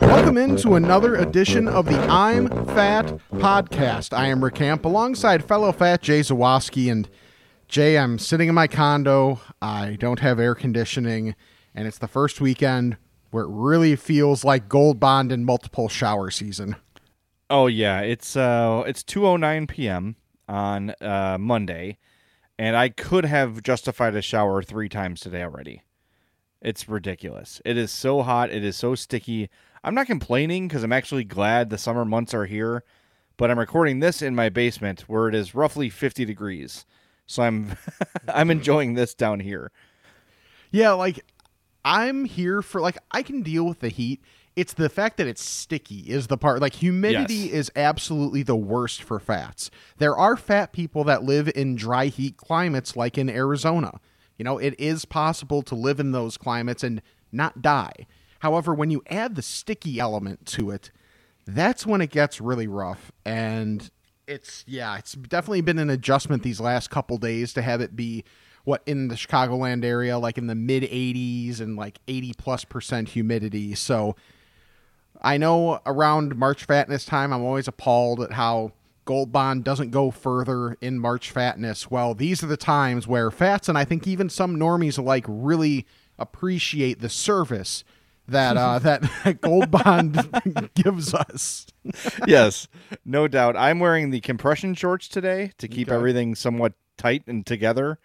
Welcome into another edition of the I'm Fat podcast. I am Rick Camp alongside fellow fat Jay Zawaski. And Jay, I'm sitting in my condo. I don't have air conditioning, and it's the first weekend where it really feels like Gold Bond and multiple shower season. Oh yeah, it's uh it's 2:09 p.m. on uh Monday and I could have justified a shower 3 times today already. It's ridiculous. It is so hot, it is so sticky. I'm not complaining cuz I'm actually glad the summer months are here, but I'm recording this in my basement where it is roughly 50 degrees. So I'm I'm mm-hmm. enjoying this down here. Yeah, like I'm here for like I can deal with the heat. It's the fact that it's sticky is the part. Like humidity Yes. is absolutely the worst for fats. There are fat people that live in dry heat climates like in Arizona. You know, it is possible to live in those climates and not die. However, when you add the sticky element to it, that's when it gets really rough and it's yeah it's definitely been an adjustment these last couple days to have it be what in the chicagoland area like in the mid 80s and like 80 plus percent humidity so i know around march fatness time i'm always appalled at how gold bond doesn't go further in march fatness well these are the times where fats and i think even some normies alike really appreciate the service that uh, that Gold Bond gives us. yes, no doubt. I'm wearing the compression shorts today to keep Okay. everything somewhat tight and together.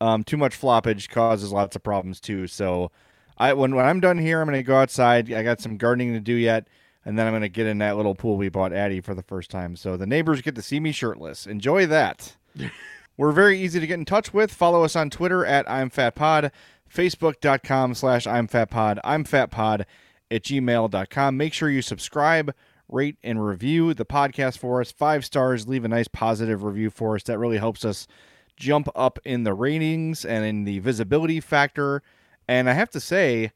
Um, too much floppage causes lots of problems too. So, I when when I'm done here, I'm gonna go outside. I got some gardening to do yet, and then I'm gonna get in that little pool we bought Addie for the first time. So the neighbors get to see me shirtless. Enjoy that. We're very easy to get in touch with. Follow us on Twitter at I'm Fat Pod, Facebook.com slash I'm Fat Pod, I'm Fat Pod at gmail.com. Make sure you subscribe, rate, and review the podcast for us. Five stars, leave a nice positive review for us. That really helps us jump up in the ratings and in the visibility factor. And I have to say,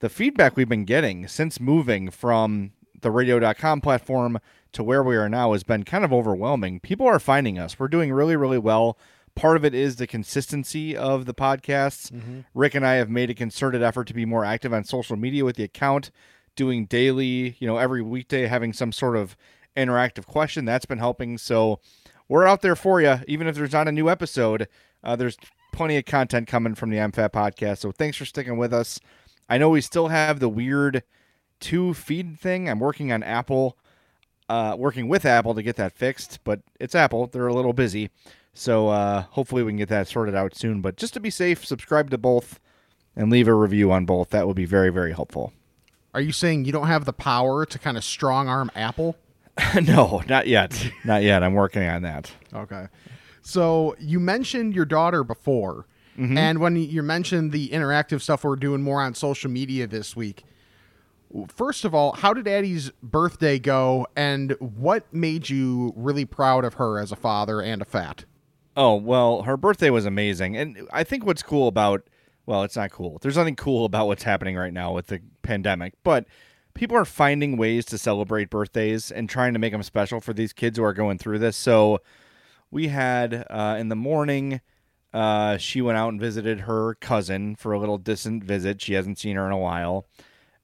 the feedback we've been getting since moving from the radio.com platform to where we are now has been kind of overwhelming. People are finding us. We're doing really, really well. Part of it is the consistency of the podcasts. Rick and I have made a concerted effort to be more active on social media with the account, doing daily, you know, every weekday, having some sort of interactive question. That's been helping. So we're out there for you. Even if there's not a new episode, uh, there's plenty of content coming from the I'm Fat podcast. So thanks for sticking with us. I know we still have the weird two feed thing. I'm working on Apple, uh, working with Apple to get that fixed, but it's Apple. They're a little busy. So uh, hopefully we can get that sorted out soon. But just to be safe, subscribe to both and leave a review on both. That would be very, very helpful. Are you saying you don't have the power to kind of strong arm Apple? no, not yet. Not yet. I'm working on that. Okay. So you mentioned your daughter before, and when you mentioned the interactive stuff we're doing more on social media this week. First of all, how did Addie's birthday go, and what made you really proud of her as a father and a fat? Oh, well, her birthday was amazing. And I think what's cool about, well, it's not cool. There's nothing cool about what's happening right now with the pandemic, but people are finding ways to celebrate birthdays and trying to make them special for these kids who are going through this. So we had uh, in the morning, uh, she went out and visited her cousin for a little distant visit. She hasn't seen her in a while.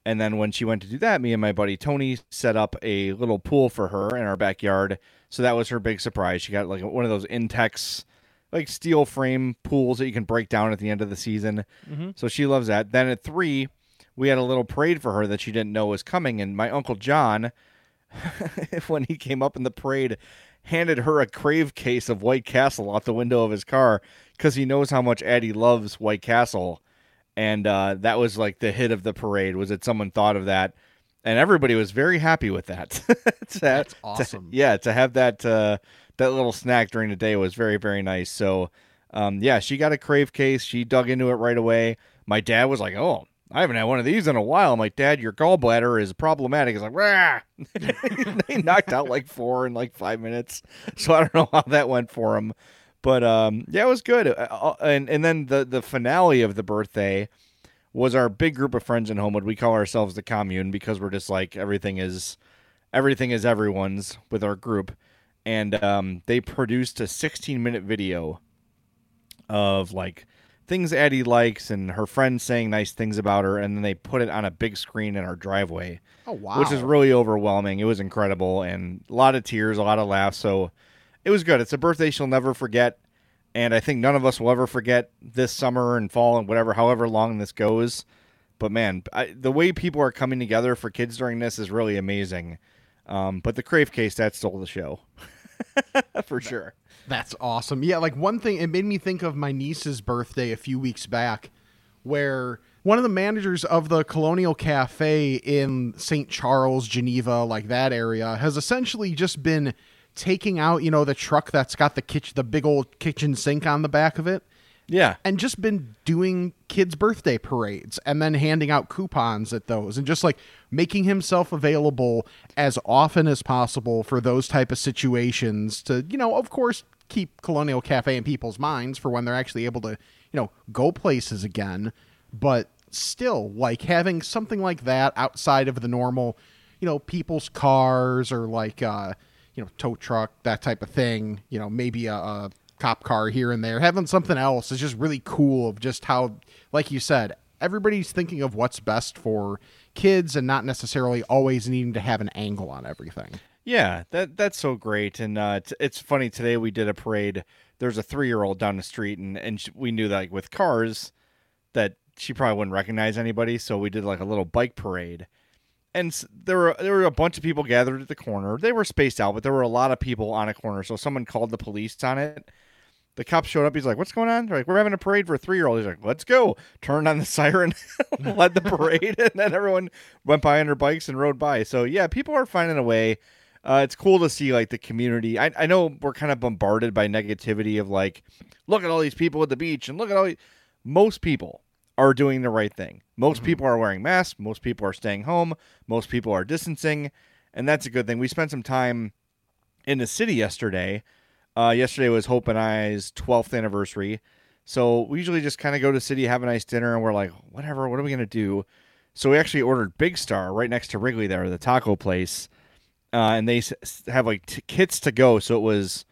And then when she went to do that, me and my buddy Tony set up a little pool for her in our backyard. So that was her big surprise. She got like one of those Intex like steel frame pools that you can break down at the end of the season. So she loves that. Then at three, we had a little parade for her that she didn't know was coming. And my uncle John, when he came up in the parade, handed her a crave case of White Castle out the window of his car because he knows how much Addie loves White Castle. And uh, that was like the hit of the parade was that someone thought of that, and everybody was very happy with that. To- That's to- awesome. yeah, to have that uh, that little snack during the day was very very nice. So, um, yeah, she got a crave case. She dug into it right away. My dad was like, "Oh, I haven't had one of these in a while." I'm like, "Dad, your gallbladder is problematic." He's like, "Rah!" they knocked out like four in like five minutes. So I don't know how that went for him, but um, yeah, it was good. Uh, uh, and and then the the finale of the birthday was our big group of friends in Homewood. We call ourselves the commune because we're just like everything is everything is everyone's with our group. And um, they produced a 16 minute video of like things Addie likes and her friends saying nice things about her, and then they put it on a big screen in our driveway, Oh wow. which is really overwhelming. It was incredible and a lot of tears, a lot of laughs. So it was good. It's a birthday she'll never forget. And I think none of us will ever forget this summer and fall and whatever, however long this goes. But man, I, the way people are coming together for kids during this is really amazing. Um, but the Crave case that stole the show, for sure. That's awesome. Yeah, like one thing, it made me think of my niece's birthday a few weeks back, where one of the managers of the Colonial Cafe in St. Charles, Geneva, like that area, has essentially just been taking out, you know, the truck that's got the kitchen, the big old kitchen sink on the back of it, Yeah, and just been doing kids' birthday parades and then handing out coupons at those and just like making himself available as often as possible for those type of situations to, you know, of course, keep Colonial Cafe in people's minds for when they're actually able to, you know, go places again, but still like having something like that outside of the normal, you know, people's cars or like uh you know, tow truck, that type of thing, you know, maybe a, a cop car here and there. Having something else is just really cool of just how, like you said, everybody's thinking of what's best for kids and not necessarily always needing to have an angle on everything. Yeah, that that's so great, and uh, it's it's funny. Today we did a parade. There's a three year old down the street, and and we knew that like with cars, that she probably wouldn't recognize anybody, so we did like a little bike parade. And there were there were a bunch of people gathered at the corner. They were spaced out, but there were a lot of people on a corner. So someone called the police on it. The cop showed up. He's like, "What's going on?" They're like, "We're having a parade for a three year old." He's like, "Let's go!" Turned on the siren, led the parade, and then everyone went by on their bikes and rode by. So yeah, people are finding a way. Uh, it's cool to see like the community. I, I know we're kind of bombarded by negativity of like, look at all these people at the beach and look at all. These... Most people are doing the right thing. Most people are wearing masks. Most people are staying home. Most people are distancing, and that's a good thing. We spent some time in the city yesterday. Uh, yesterday was Hope and I's 12th anniversary. So we usually just kind of go to the city, have a nice dinner, and we're like, whatever, what are we going to do? So we actually ordered Big Star right next to Wrigley there, the taco place. Uh, and they have like t- kits to go. So it was,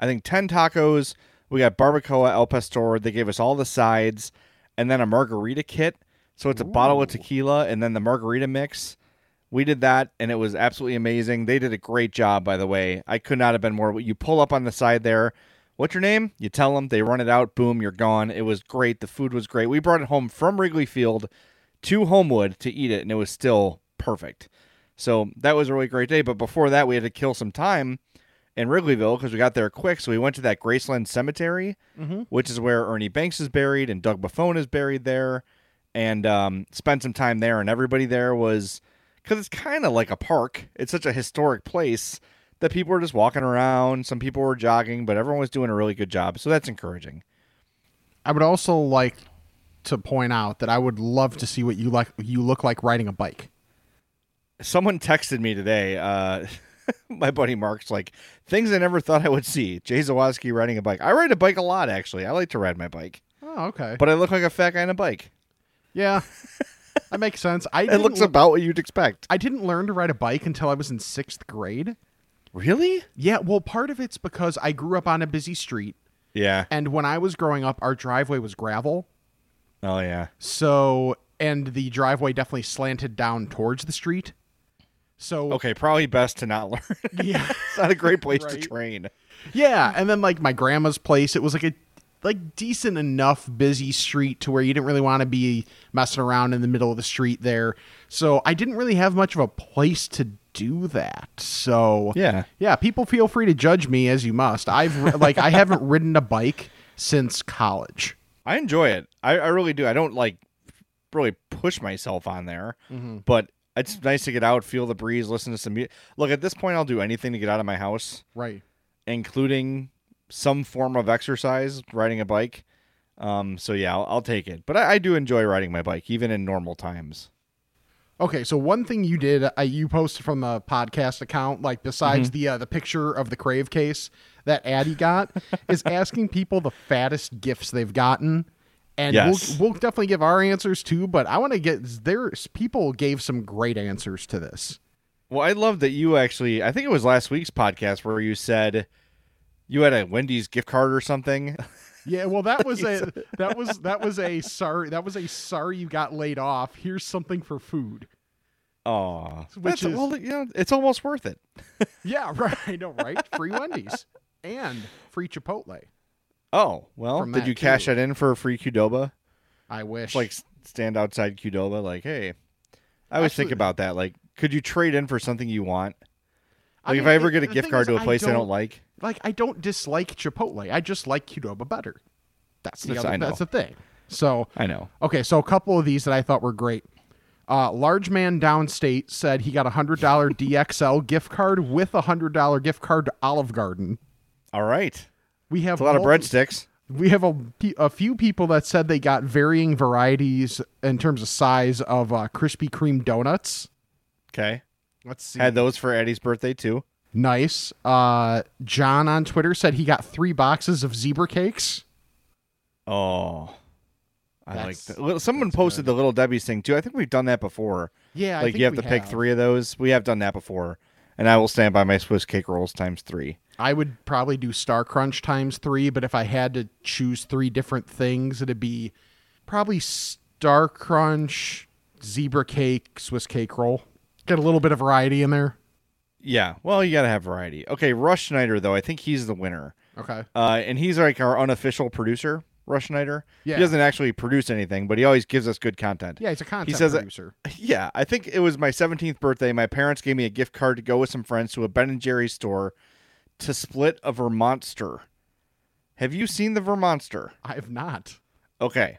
I think, 10 tacos. We got barbacoa, El Pastor. They gave us all the sides and then a margarita kit. So it's a bottle of tequila and then the margarita mix. We did that and it was absolutely amazing. They did a great job, by the way. I could not have been more. You pull up on the side there. What's your name? You tell them. They run it out. Boom, you're gone. It was great. The food was great. We brought it home from Wrigley Field to Homewood to eat it, and it was still perfect. So that was a really great day. But before that, we had to kill some time in Wrigleyville because we got there quick. So we went to that Graceland Cemetery, which is where Ernie Banks is buried and Doug Buffone is buried there, and um, spent some time there. And everybody there was because it's kind of like a park. It's such a historic place that people were just walking around. Some people were jogging, but everyone was doing a really good job. So that's encouraging. I would also like to point out that I would love to see what you like you look like riding a bike. Someone texted me today. Uh, my buddy Mark's like things I never thought I would see. Jay Zawaski riding a bike. I ride a bike a lot, actually. I like to ride my bike, Oh, okay. but I look like a fat guy on a bike. yeah. that makes sense. I It looks le- about what you'd expect. I didn't learn to ride a bike until I was in 6th grade. Really? Yeah, well, part of it's because I grew up on a busy street Yeah. and when I was growing up our driveway was gravel. Oh yeah. So, and the driveway definitely slanted down towards the street. So, Okay, probably best to not learn. yeah. it's not a great place to train. Yeah, and then like my grandma's place, it was like a like decent enough busy street to where you didn't really want to be messing around in the middle of the street there. So I didn't really have much of a place to do that. So Yeah. yeah, people feel free to judge me as you must. I've like I haven't ridden a bike since college. I enjoy it. I, I really do. I don't like really push myself on there, mm-hmm. but it's nice to get out, feel the breeze, listen to some music. Look, at this point, I'll do anything to get out of my house, Right. including some form of exercise, riding a bike. Um, so yeah, I'll, I'll take it. But I, I do enjoy riding my bike, even in normal times. Okay, so one thing you did, uh, you posted from the podcast account, like besides the uh, the picture of the Crave case that Addie got, is asking people the fattest gifts they've gotten, and Yes. we'll, we'll definitely give our answers too. But I want to get there's people gave some great answers to this. Well, I love that you actually. I think it was last week's podcast where you said you had a Wendy's gift card or something. Yeah, well, that was a that was that was a sorry that was a sorry you got laid off. Here's something for food. Oh, Which that's is- well, you know, it's almost worth it. Yeah, right. I know, right? Free Wendy's and free Chipotle. Oh well, did you cash that in for a free Qdoba? I wish. like stand outside Qdoba, like, hey, I always think about that. Like, could you trade in for something you want? I Like, if I ever get a gift card to a place I don't, like, like I don't dislike Chipotle. I just like Qdoba better. That's the Yes, other, I that's the thing. So I know. okay, so a couple of these that I thought were great. Uh, large man downstate said he got a hundred dollar DXL gift card with a hundred dollar gift card to Olive Garden. All right, We have it's a lot of breadsticks. We have a, a few people that said they got varying varieties in terms of size of uh, Krispy Kreme donuts. Okay, Let's see. had those for Eddie's birthday too. Nice. Uh, John on Twitter said he got three boxes of zebra cakes. Oh, I like that. Someone posted the little Debbie's thing too. I think we've done that before. Yeah, I like think you have to pick three of those. We have done that before, and I will stand by my Swiss cake rolls times three. I would probably do Star Crunch times three, but if I had to choose three different things, it'd be probably Star Crunch, zebra cake, Swiss cake roll. Get a little bit of variety in there. Yeah, well, you gotta have variety. Okay, Rush Schneider though, I think he's the winner. Okay. Uh, and he's like our unofficial producer, Rush Schneider. Yeah. He doesn't actually produce anything, but he always gives us good content. Yeah, he's a content says that- producer. Yeah, I think it was my 17th birthday. My parents gave me a gift card to go with some friends to a Ben and Jerry's store to split a Vermonster. Have you seen the Vermonster? I have not. Okay.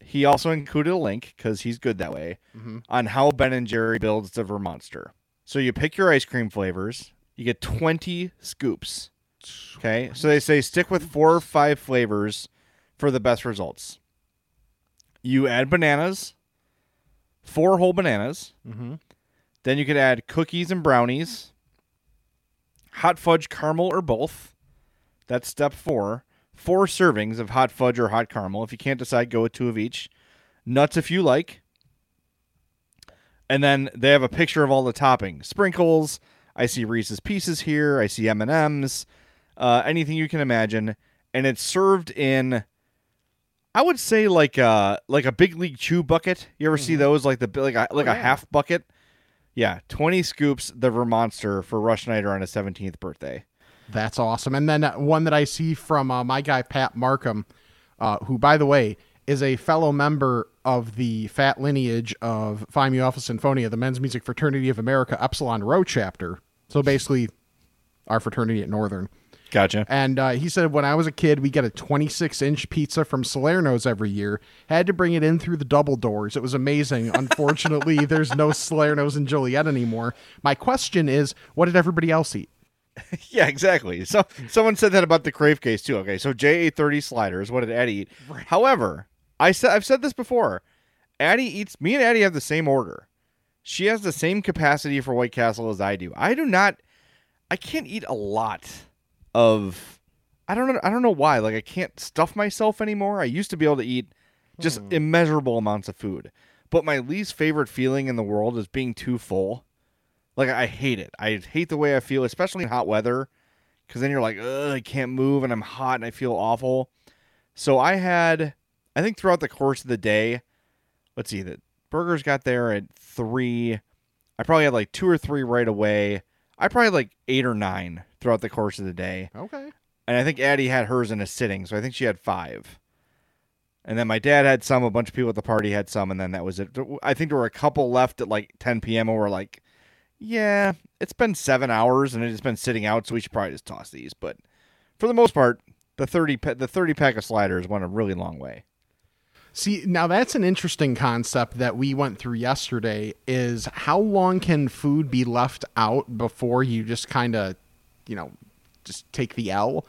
He also included a link because he's good that way mm-hmm. on how Ben and Jerry builds the Vermonster. So you pick your ice cream flavors. You get 20 scoops. Okay. So they say stick with four or five flavors for the best results. You add bananas, four whole bananas. Mhm. Then you could add cookies and brownies, hot fudge caramel or both. That's step four. Four servings of hot fudge or hot caramel. If you can't decide, go with two of each. Nuts if you like. And then they have a picture of all the toppings. Sprinkles. I see Reese's Pieces here. I see M and M's. Uh, anything you can imagine, and it's served in. I would say like a like a big league chew bucket. You ever see those like the like a, like a yeah. half bucket? Yeah, twenty scoops the Vermonster for Rush Schneider on his seventeenth birthday. That's awesome. And then uh, one that I see from uh, my guy Pat Markham, uh, who, by the way, is a fellow member of the fat lineage of Phi Mu Alpha Sinfonia, the Men's Music Fraternity of America Epsilon Rho chapter. So basically, our fraternity at Northern. Gotcha. And uh, he said, when I was a kid, we get a 26 inch pizza from Salerno's every year. Had to bring it in through the double doors. It was amazing. Unfortunately, there's no Salerno's in Joliet anymore. My question is, what did everybody else eat? Yeah, exactly. So someone said that about the Crave case too. Okay, so J eight thirty sliders. What did Addie eat? However, I said I've said this before. Addie eats. Me and Addie have the same order. She has the same capacity for White Castle as I do. I do not. I can't eat a lot of. I don't know. I don't know why. Like I can't stuff myself anymore. I used to be able to eat just hmm. immeasurable amounts of food. But my least favorite feeling in the world is being too full. Like I hate it. I hate the way I feel, especially in hot weather, because then you're like, Ugh, I can't move and I'm hot and I feel awful. So I had, I think throughout the course of the day, let's see, the burgers got there at three. I probably had like two or three right away. I probably had like eight or nine throughout the course of the day. Okay. and I think Addie had hers in a sitting, so I think she had five. And then my dad had some. A bunch of people at the party had some, and then that was it. I think there were a couple left at like 10 p.m. and we're like, yeah, it's been seven hours and it's been sitting out, so we should probably just toss these. But for the most part, the 30 pa- the 30 pack of sliders went a really long way. See, now that's an interesting concept that we went through yesterday is how long can food be left out before you just kind of, you know, just take the L?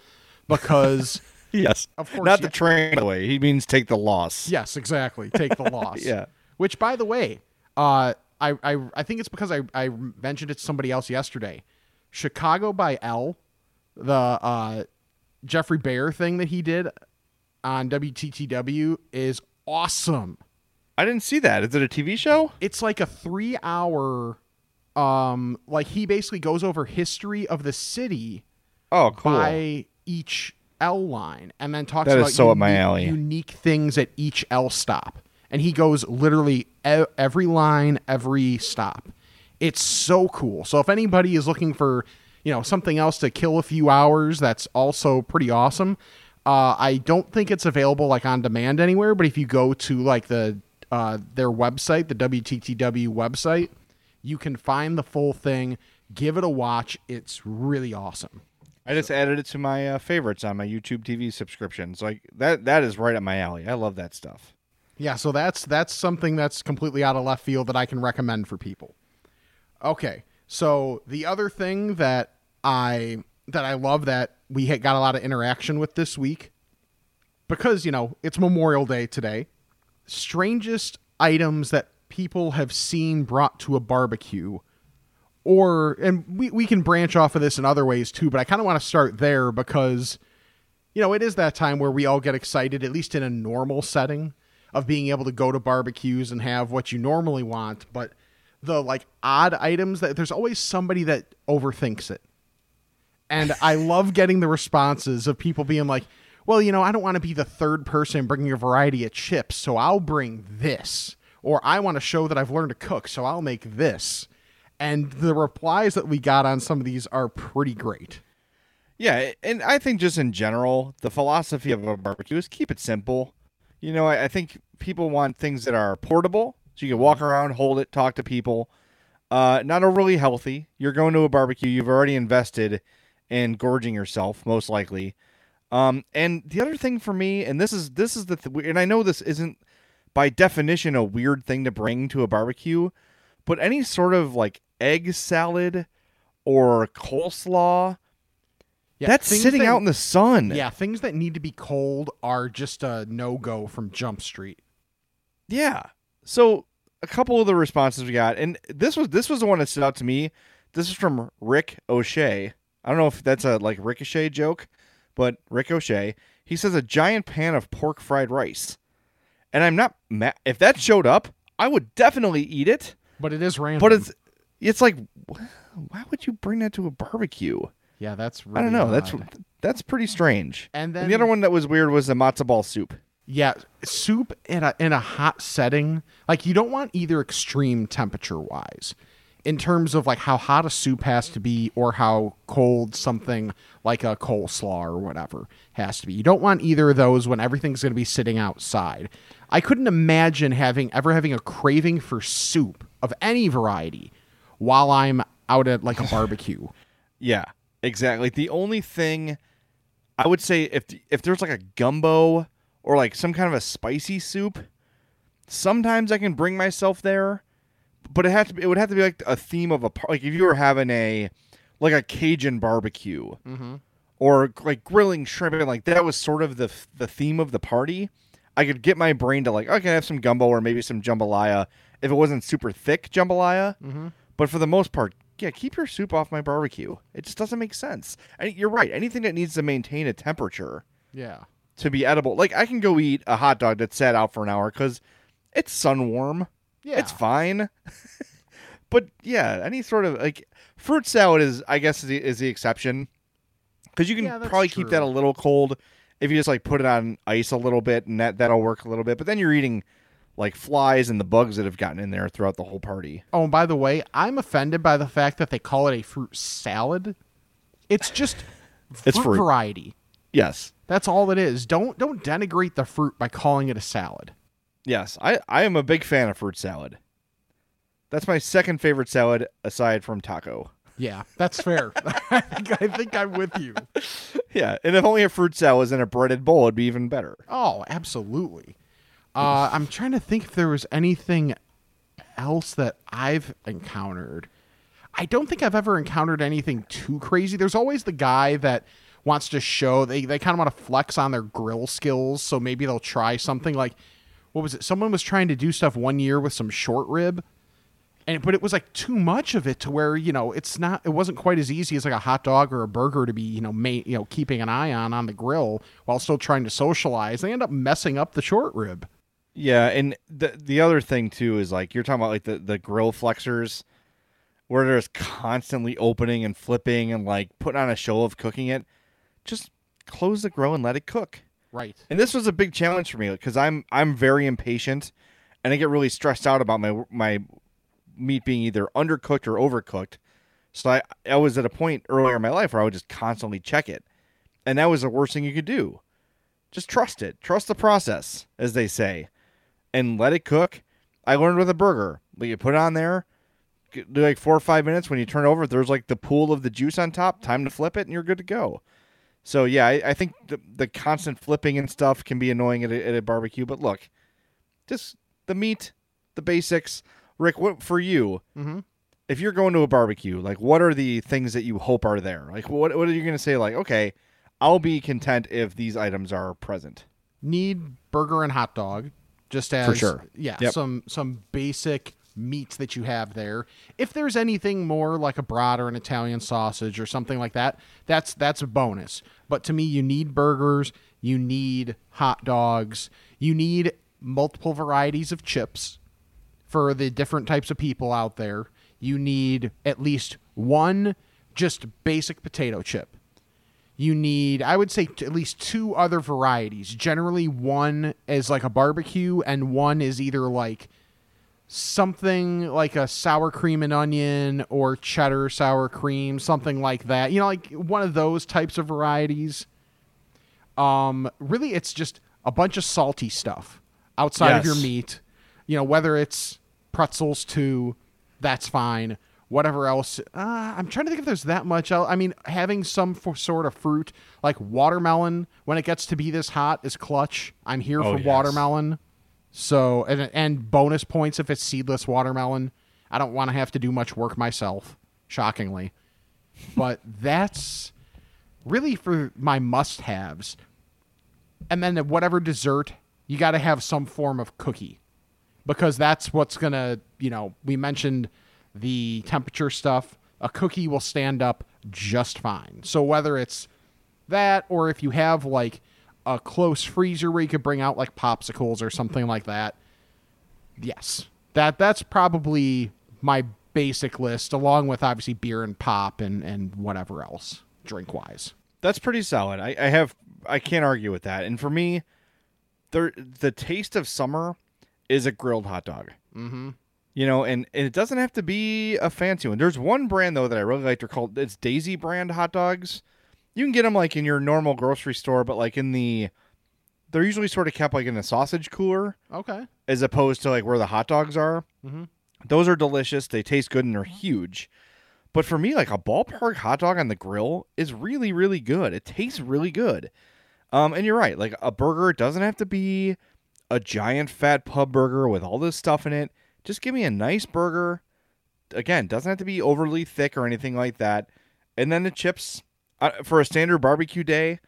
Because Yes, Of course, not yeah. the train away. He means take the loss. yes, exactly, take the loss. Yeah. Which by the way, uh I I I think it's because I I mentioned it to somebody else yesterday. Chicago by L, the uh Geoffrey Baer thing that he did on WTTW is awesome. I didn't see that. Is it a TV show? it's like a three hour um like he basically goes over history of the city Oh, cool. by each L line and then talks That about so unique- unique things at each L stop. And he goes literally every line, every stop. It's so cool. So if anybody is looking for, you know, something else to kill a few hours that's also pretty awesome, uh, I don't think it's available like on demand anywhere, but if you go to like the uh, their website, the WTTW website, you can find the full thing. Give it a watch. It's really awesome. I just added it to my uh, favorites on my YouTube TV subscriptions. Like that that is right up my alley. I love that stuff. Yeah, so that's that's something that's completely out of left field that I can recommend for people. Okay, so the other thing that I that I love that we got a lot of interaction with this week because you know it's Memorial Day today. Strangest items that people have seen brought to a barbecue. Or and we, we can branch off of this in other ways too but i kind of want to start there because you know it is that time where we all get excited at least in a normal setting of being able to go to barbecues and have what you normally want but the like odd items that there's always somebody that overthinks it. And i love getting the responses of people being like well you know i don't want to be the third person bringing a variety of chips so i'll bring this or i want to show that i've learned to cook so i'll make this and the replies that we got on some of these are pretty great Yeah, and I think just in general, the philosophy of a barbecue is keep it simple. You know, I, think people want things that are portable, so you can walk around, hold it, talk to people. Uh, not overly healthy. You're going to a barbecue. You've already invested in gorging yourself, most likely. Um, and the other thing for me, and this is this is the th- and I know this isn't by definition a weird thing to bring to a barbecue, but any sort of like egg salad or coleslaw yeah, that's sitting that- out in the sun. yeah things that need to be cold are just a no-go from jump street Yeah. So a couple of the responses we got, and this was this was the one that stood out to me. This is from Rick O'Shea. I don't know if that's a like ricochet joke, but Rick O'Shea. He says a giant pan of pork fried rice, and I'm not mad. if that showed up, I would definitely eat it. but it is random But it's it's like, why would you bring that to a barbecue? yeah that's really I don't know. That's odd. that's pretty strange. And then the other one that was weird was the matzo ball soup. Yeah, soup in a in a hot setting, like you don't want either extreme temperature wise, in terms of like how hot a soup has to be or how cold something like a coleslaw or whatever has to be. You don't want either of those when everything's going to be sitting outside. I couldn't imagine having ever having a craving for soup of any variety while I'm out at like a barbecue. Yeah, exactly. The only thing I would say if if there's like a gumbo or like some kind of a spicy soup, sometimes I can bring myself there, but it has to be, it would have to be like a theme of a par- like if you were having a like a Cajun barbecue mm-hmm. or like grilling shrimp and like that was sort of the the theme of the party. I could get my brain to like okay, I have some gumbo or maybe some jambalaya if it wasn't super thick jambalaya. Mm-hmm. But for the most part, yeah, keep your soup off my barbecue. It just doesn't make sense. And you're right. Anything that needs to maintain a temperature Yeah. to be edible, like I can go eat a hot dog that's sat out for an hour because it's sun warm. Yeah. It's fine. but yeah, any sort of like fruit salad is, I guess, is the, is the exception because you can Yeah, probably keep that a little cold if you just like put it on ice a little bit, and that that'll work a little bit. But then you're eating like flies and the bugs that have gotten in there throughout the whole party. Oh, and by the way, I'm offended by the fact that they call it a fruit salad. It's just It's fruit fruit. variety. Yes. That's all it is. Don't don't denigrate the fruit by calling it a salad. Yes. I, I am a big fan of fruit salad. That's my second favorite salad aside from taco. Yeah, that's fair. I think I think I'm with you. Yeah. And if only a fruit salad was in a breaded bowl, it'd be even better. Oh, absolutely. Uh, I'm trying to think if there was anything else that I've encountered. I don't think I've ever encountered anything too crazy. There's always the guy that wants to show they, they kind of want to flex on their grill skills, so maybe they'll try something like what was it? Someone was trying to do stuff one year with some short rib. And but it was like too much of it to where, you know, it's not it wasn't quite as easy as like a hot dog or a burger to be, you know, ma- you know, keeping an eye on on the grill while still trying to socialize. They end up messing up the short rib. Yeah, and the the other thing too is like you're talking about like the, the grill flexors where they're just constantly opening and flipping and like putting on a show of cooking it. Just close the grill and let it cook. Right. And this was a big challenge for me because I'm I'm very impatient and I get really stressed out about my my meat being either undercooked or overcooked. So I I was at a point earlier in my life where I would just constantly check it. And that was the worst thing you could do. Just trust it. Trust the process, as they say. And let it cook. I learned with a burger. You put it on there, do like four or five minutes. When you turn over, there's like the pool of the juice on top. Time to flip it, and you're good to go. So yeah, I, I think the, the constant flipping and stuff can be annoying at a, at a barbecue. But look, just the meat, the basics. Rick, what for you? Mm-hmm. If you're going to a barbecue, like what are the things that you hope are there? Like what what are you going to say? Like okay, I'll be content if these items are present. Need burger and hot dog, just as for sure. Yeah, Yep. some some basic meats that you have there. If there's anything more like a brat or an Italian sausage or something like that, that's that's a bonus. But to me, you need burgers, you need hot dogs, you need multiple varieties of chips for the different types of people out there. You need at least one just basic potato chip. You need, I would say, t- at least two other varieties. Generally, one is like a barbecue, and one is either like something like a sour cream and onion or cheddar sour cream, something like that. You know, like one of those types of varieties. Um, really, it's just a bunch of salty stuff outside of your meat. You know, whether it's pretzels too, that's fine. Whatever else, uh, I'm trying to think if there's that much. el I mean, having some for sort of fruit like watermelon when it gets to be this hot is clutch. I'm here Oh, for yes. watermelon. So and and bonus points if it's seedless watermelon. I don't want to have to do much work myself, shockingly. But that's really for my must-haves. And then whatever dessert, you got to have some form of cookie. Because that's what's going to, you know, we mentioned the temperature stuff. A cookie will stand up just fine. So whether it's that or if you have like a close freezer where you could bring out like popsicles or something like that, yes. That that's probably my basic list along with obviously beer and pop and and whatever else drink wise. That's pretty solid. I, I have I can't argue with that. And for me, there the taste of summer is a grilled hot dog. Mm-hmm. You know, and, and it doesn't have to be a fancy one. There's one brand though that I really like. They're called it's Daisy brand hot dogs. You can get them like in your normal grocery store, but like in the they're usually sort of kept like in a sausage cooler Okay. as opposed to like where the hot dogs are. Mhm. Those are delicious. They taste good and they're huge. But for me, like a ballpark hot dog on the grill is really, really good. It tastes really good. Um, and you're right. Like a burger doesn't have to be a giant fat pub burger with all this stuff in it. Just give me a nice burger. Again, doesn't have to be overly thick or anything like that. And then the chips for a standard barbecue day,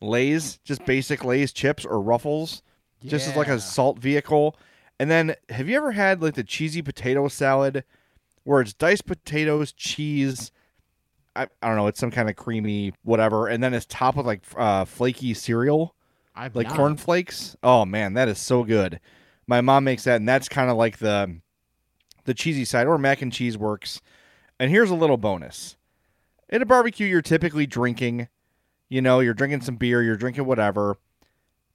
Lay's, just basic Lay's chips or Ruffles, just as like a salt vehicle. And then, have you ever had like the cheesy potato salad, where it's diced potatoes, cheese? I, I don't know. It's some kind of creamy whatever, and then it's topped with like uh, flaky cereal, I've like not. corn flakes. Oh man, that is so good. My mom makes that, and that's kind of like the the cheesy side, or mac and cheese works. And here's a little bonus: at a barbecue, you're typically drinking. You know, you're drinking some beer, you're drinking whatever.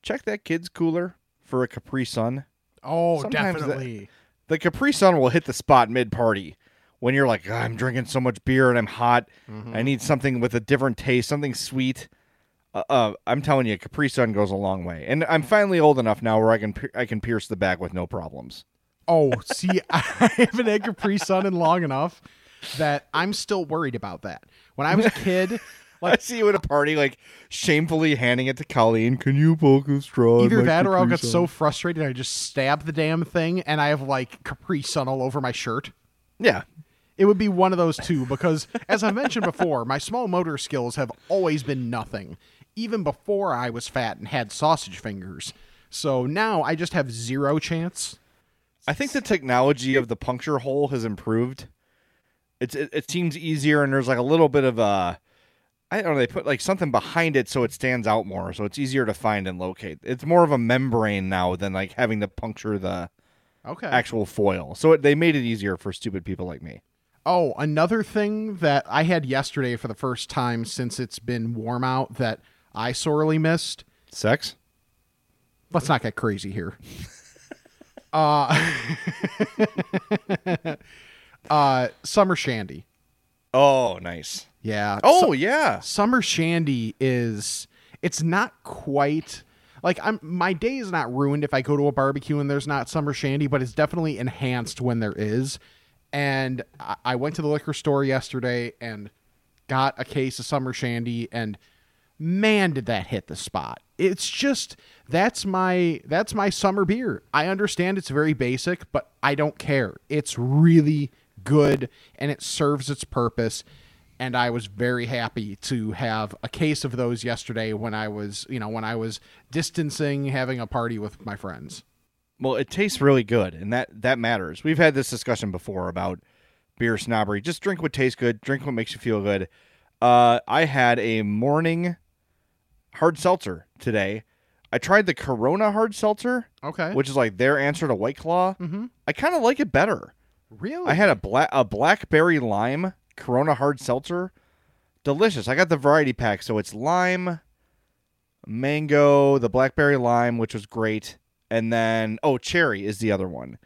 Check that kid's cooler for a Capri Sun. Oh, Sometimes definitely. The Capri Sun will hit the spot mid party when you're like, "Ah, I'm drinking so much beer and I'm hot. I need something with a different taste, something sweet. uh, uh, I'm telling you, Capri Sun goes a long way, and I'm finally old enough now where I can I can pierce the back with no problems. Oh, see, I haven't had Capri Sun in long enough that I'm still worried about that. When I was a kid, I see you at a party, like shamefully handing it to Colleen. Can you poke a straw? either that or I'll get so frustrated I just stab the damn thing and I have like Capri Sun all over my shirt. Yeah, It would be one of those two because, as I mentioned before, my small motor skills have always been nothing, even before I was fat and had sausage fingers. So now I just have zero chance. I think the technology of the puncture hole has improved. It's it, it seems easier, and there's like a little bit of a. I don't know. They put like something behind it so it stands out more, so it's easier to find and locate. It's more of a membrane now than like having to puncture the Okay. actual foil. So it, they made it easier for stupid people like me. Oh, another thing that I had yesterday for the first time since it's been warm out that I sorely missed. Sex. Let's not get crazy here. uh, uh, summer shandy. Oh, nice. Yeah. Oh, yeah. summer shandy is it's not quite like I'm my day is not ruined if I go to a barbecue and there's not summer shandy, but it's definitely enhanced when there is. And I, I went to the liquor store yesterday and got a case of summer shandy and man did that hit the spot. It's just that's my that's my summer beer. I understand it's very basic, but I don't care. It's really good and it serves its purpose and I was very happy to have a case of those yesterday when I was, you know, when I was distancing, having a party with my friends. Well, it tastes really good, and that that matters. We've had this discussion before about beer snobbery. Just drink what tastes good. Drink what makes you feel good. Uh, I had a morning hard seltzer today. I tried the Corona hard seltzer, Okay. which is like their answer to White Claw. Mhm. I kind of like it better. Really? I had a black a blackberry lime Corona hard seltzer. Delicious. I got the variety pack, so it's lime, mango, the blackberry lime, which was great, and then oh, cherry is the other one.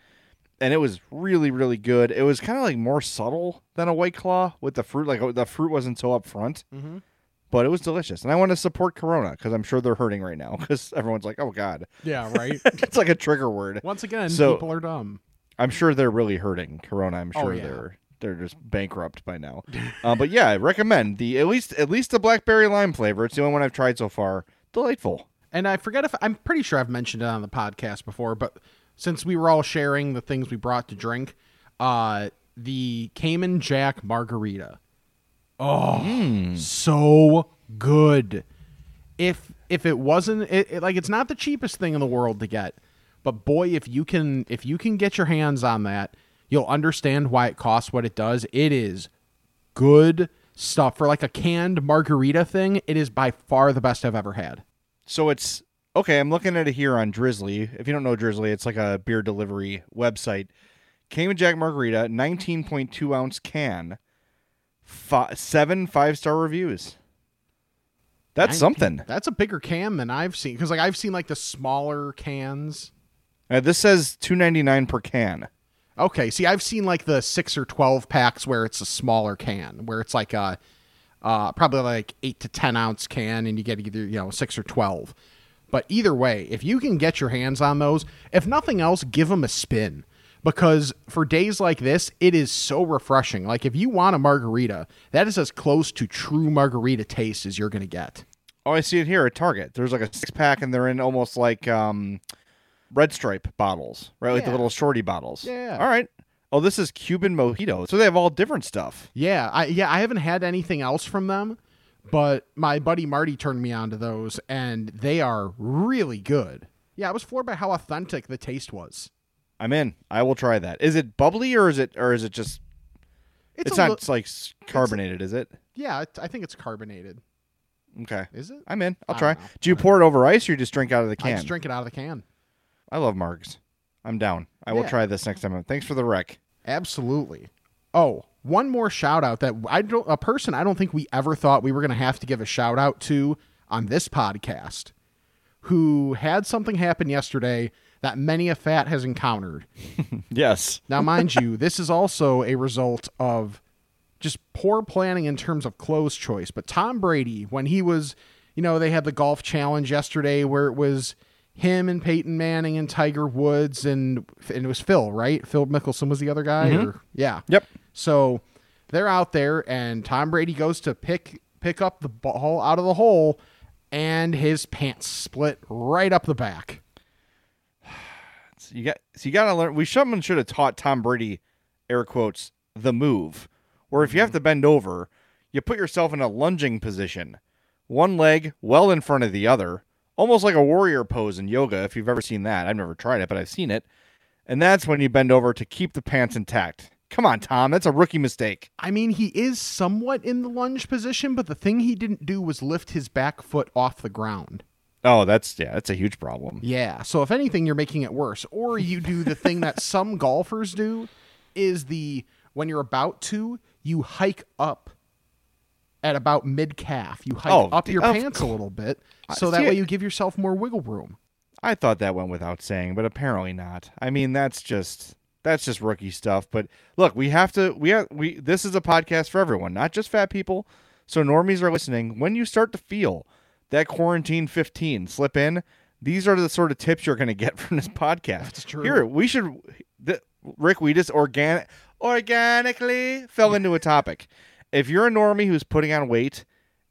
And it was really, really good. It was kind of like more subtle than a white claw with the fruit. Like the fruit wasn't so up front, Mhm. but it was delicious. And I want to support Corona because I'm sure they're hurting right now because everyone's like, "Oh God," yeah, right. it's like a trigger word. Once again, So- people are dumb. I'm sure they're really hurting Corona. I'm Oh, sure yeah. they're they're just bankrupt by now. uh, but yeah, I recommend the at least at least the blackberry lime flavor. It's the only one I've tried so far. Delightful. And I forget if I'm pretty sure I've mentioned it on the podcast before, but since we were all sharing the things we brought to drink, uh, the Cayman Jack Margarita. Oh, so good. If if it wasn't it, it- like it's not the cheapest thing in the world to get, but boy, if you can if you can get your hands on that, you'll understand why it costs what it does. It is good stuff for like a canned margarita thing. It is by far the best I've ever had. So it's okay. I'm looking at it here on Drizly. If you don't know Drizly, it's like a beer delivery website. Cayman Jack Margarita, 19.2 ounce can, fi- seven five star reviews. That's 19 something. That's a bigger can than I've seen because like I've seen like the smaller cans. Uh, this says 2.99 per can. Okay, see, I've seen like the six or twelve packs where it's a smaller can, where it's like a uh, probably like eight to ten ounce can, and you get either you know six or twelve. But either way, if you can get your hands on those, if nothing else, give them a spin because for days like this, it is so refreshing. Like if you want a margarita, that is as close to true margarita taste as you're gonna get. Oh, I see it here at Target. There's like a six pack, and they're in almost like um, red stripe bottles, right? Like the little shorty bottles. Yeah. All right. Oh, this is Cuban mojito. So they have all different stuff. Yeah, I yeah, I haven't had anything else from them, but my buddy Marty turned me on to those and they are really good. Yeah, I was floored by how authentic the taste was. I'm in. I will try that. Is it bubbly or is it or is it just? It's, a not li- like carbonated, is it? yeah, I think it's carbonated. Okay. Is it? I'm in. I'll I try. Do you pour it over ice or you just drink out of the I can? just drink it out of the can. I love margs. I'm down. I will Yeah. try this next time. Thanks for the rec. Absolutely. Oh, one more shout out that I don't a person I don't think we ever thought we were going to have to give a shout out to on this podcast who had something happen yesterday that many a fat has encountered. Yes. Now, mind you, this is also a result of just poor planning in terms of clothes choice. But Tom Brady, when he was, you know, they had the golf challenge yesterday where it was him and Peyton Manning and Tiger Woods and and it was Phil, right? Phil Mickelson was the other guy mm-hmm. or yeah. Yep. So they're out there and Tom Brady goes to pick pick up the ball out of the hole and his pants split right up the back. So you got so you got to learn. We someone should have taught Tom Brady, air quotes, the move, where if you have mm-hmm. to bend over, you put yourself in a lunging position, one leg well in front of the other, almost like a warrior pose in yoga. If you've ever seen that, I've never tried it, but I've seen it, and that's when you bend over to keep the pants intact. Come on, Tom, that's a rookie mistake. I mean, he is somewhat in the lunge position, but the thing he didn't do was lift his back foot off the ground. Oh, that's yeah, that's a huge problem. Yeah. So if anything, you're making it worse. Or you do the thing that some golfers do is the when you're about to, you hike up at about mid calf. You hike Oh, up your pants a little bit so that way you give yourself more wiggle room. I thought that went without saying, but apparently not. I mean, that's just that's just rookie stuff. But look, we have to we have we this is a podcast for everyone, not just fat people. So normies are listening. When you start to feel that quarantine 15 slip in, these are the sort of tips you're going to get from this podcast. That's true. Here, we should th- Rick, we just organic organically fell into a topic. If you're a normie who's putting on weight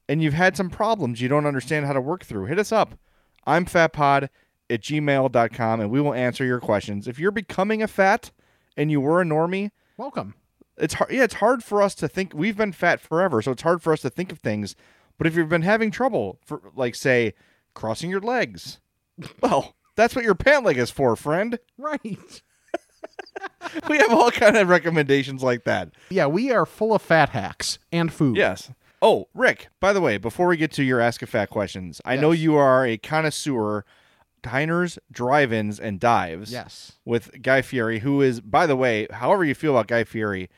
and you've had some problems you don't understand how to work through, hit us up. I'm fatpod at gmail.com and we will answer your questions. If you're becoming a fat and you were a normie, Welcome. it's hard yeah, it's hard for us to think we've been fat forever, so it's hard for us to think of things. But if you've been having trouble for like say crossing your legs, well, that's what your pant leg is for, friend. Right. We have all kind of recommendations like that. Yeah, we are full of fat hacks and food. Yes. Oh, Rick, by the way, before we get to your Ask a Fat questions, I know you are a connoisseur diners, drive-ins, and dives. Yes. With Guy Fieri, who is, by the way, however you feel about Guy Fieri,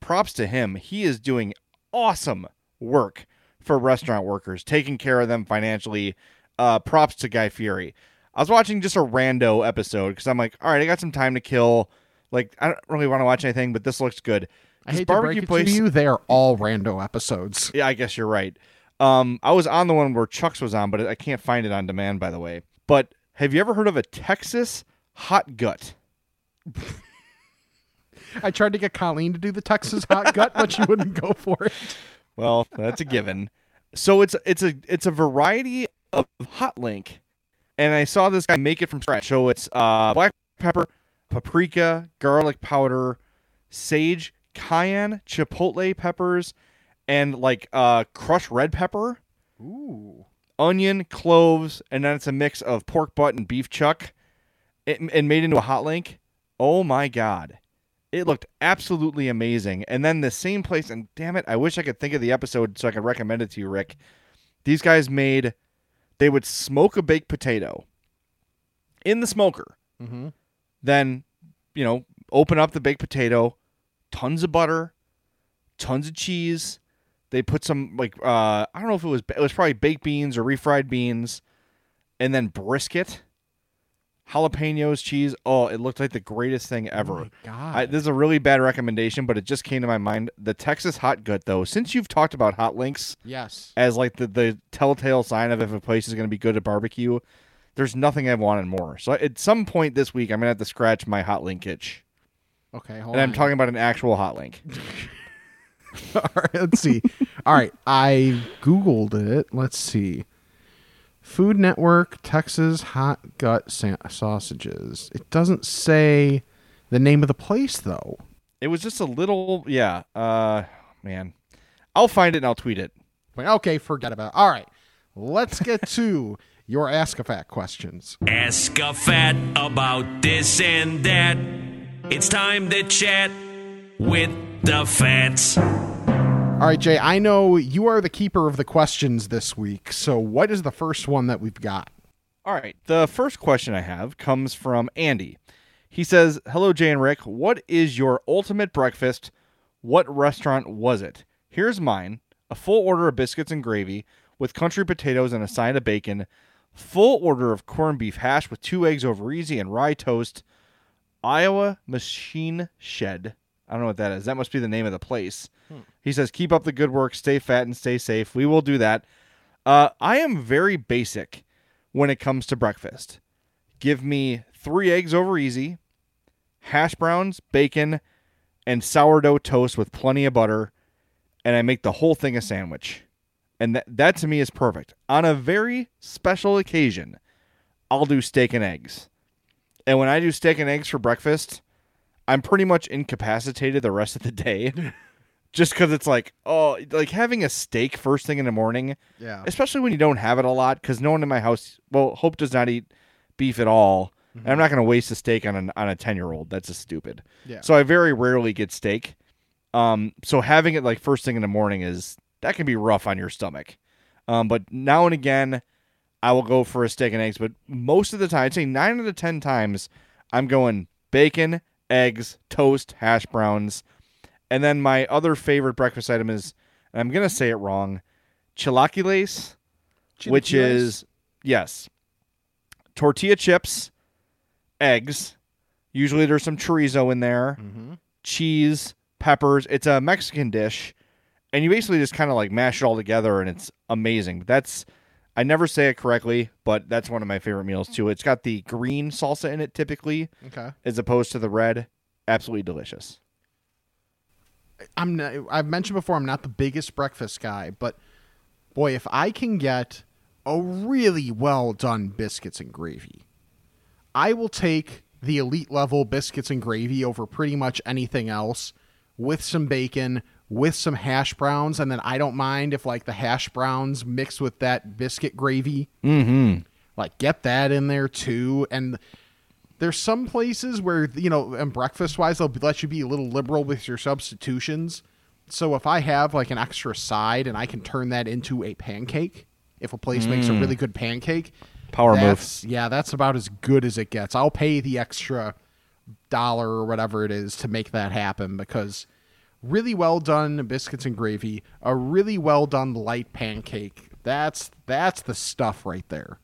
props to him. He is doing awesome work for restaurant workers, taking care of them financially. Uh, props to Guy Fieri. I was watching just a rando episode because I'm like, all right, I got some time to kill. Like, I don't really want to watch anything, but this looks good. I This hate to break it to you, they are all rando episodes. yeah, I guess you're right. Um, I was on the one where Chuck's was on, but I can't find it on demand, by the way. But have you ever heard of a Texas hot gut? I tried to get Colleen to do the Texas hot gut, but she wouldn't go for it. Well, that's a given. So it's it's a it's a variety of hot link, and I saw this guy make it from scratch. So it's uh, black pepper, paprika, garlic powder, sage, cayenne, chipotle peppers, and like uh, crushed red pepper. Ooh. onion, cloves, and then it's a mix of pork butt and beef chuck, it, and made into a hot link. Oh my god, it looked absolutely amazing. And then the same place, and damn it, I wish I could think of the episode so I could recommend it to you, Rick. These guys made, they would smoke a baked potato in the smoker, Mm-hmm. then you know open up the baked potato, tons of butter, tons of cheese. They put some like uh, I don't know if it was it was probably baked beans or refried beans, and then brisket, jalapenos, cheese. Oh, it looked like the greatest thing oh ever. Oh God. I, this is a really bad recommendation, but it just came to my mind. The Texas Hot Gut, though, since you've talked about hot links yes. as like the, the telltale sign of if a place is going to be good at barbecue, there's nothing I've wanted more. So at some point this week, I'm going to have to scratch my hot link itch. Okay, hold And I'm on. talking about an actual hot link. All right, let's see. All right, I googled it. Let's see. Food Network Texas hot gut sa- sausages. It doesn't say the name of the place though. It was just a little, yeah. Uh, man, I'll find it and I'll tweet it. Okay, forget about. It. All right, let's get to your Ask a Fat questions. Ask a fat about this and that. It's time to chat with the fats. All right, Jay. I know you are the keeper of the questions this week. So, what is the first one that we've got? All right. The first question I have comes from Andy. He says, Hello, Jay and Rick. What is your ultimate breakfast? What restaurant was it? Here's mine a full order of biscuits and gravy with country potatoes and a side of bacon, full order of corned beef hash with two eggs over easy and rye toast, Iowa Machine Shed. I don't know what that is. That must be the name of the place. He says, Keep up the good work, stay fat, and stay safe. We will do that. Uh, I am very basic when it comes to breakfast. Give me three eggs over easy, hash browns, bacon, and sourdough toast with plenty of butter, and I make the whole thing a sandwich. And that, that to me is perfect. On a very special occasion, I'll do steak and eggs. And when I do steak and eggs for breakfast, I'm pretty much incapacitated the rest of the day. Just because it's like, oh, like having a steak first thing in the morning, Yeah. especially when you don't have it a lot. Because no one in my house, well, Hope does not eat beef at all. And I'm not going to waste a steak on an, on a 10 year old. That's just stupid. Yeah. So I very rarely get steak. Um, so having it like first thing in the morning is that can be rough on your stomach. Um, but now and again, I will go for a steak and eggs. But most of the time, I'd say nine out of ten times, I'm going bacon, eggs, toast, hash browns, and then my other favorite breakfast item is, and I'm gonna say it wrong, chilaquiles, which is yes, tortilla chips, eggs. Usually there's some chorizo in there, mm-hmm. cheese, peppers. It's a Mexican dish, and you basically just kind of like mash it all together, and it's amazing. That's I never say it correctly, but that's one of my favorite meals too. It's got the green salsa in it typically, Okay. as opposed to the red. Absolutely delicious. I'm not, I've mentioned before I'm not the biggest breakfast guy, but boy, if I can get a really well done biscuits and gravy, I will take the elite level biscuits and gravy over pretty much anything else with some bacon, with some hash browns, and then I don't mind if like the hash browns mixed with that biscuit gravy. Mm-hmm. Like get that in there too. And there's some places where you know, and breakfast wise, they'll let you be a little liberal with your substitutions. So if I have like an extra side and I can turn that into a pancake, if a place makes a really good pancake, Power move. Yeah, that's about as good as it gets. I'll pay the extra dollar or whatever it is to make that happen because really well done biscuits and gravy, a really well done light pancake. That's that's the stuff right there.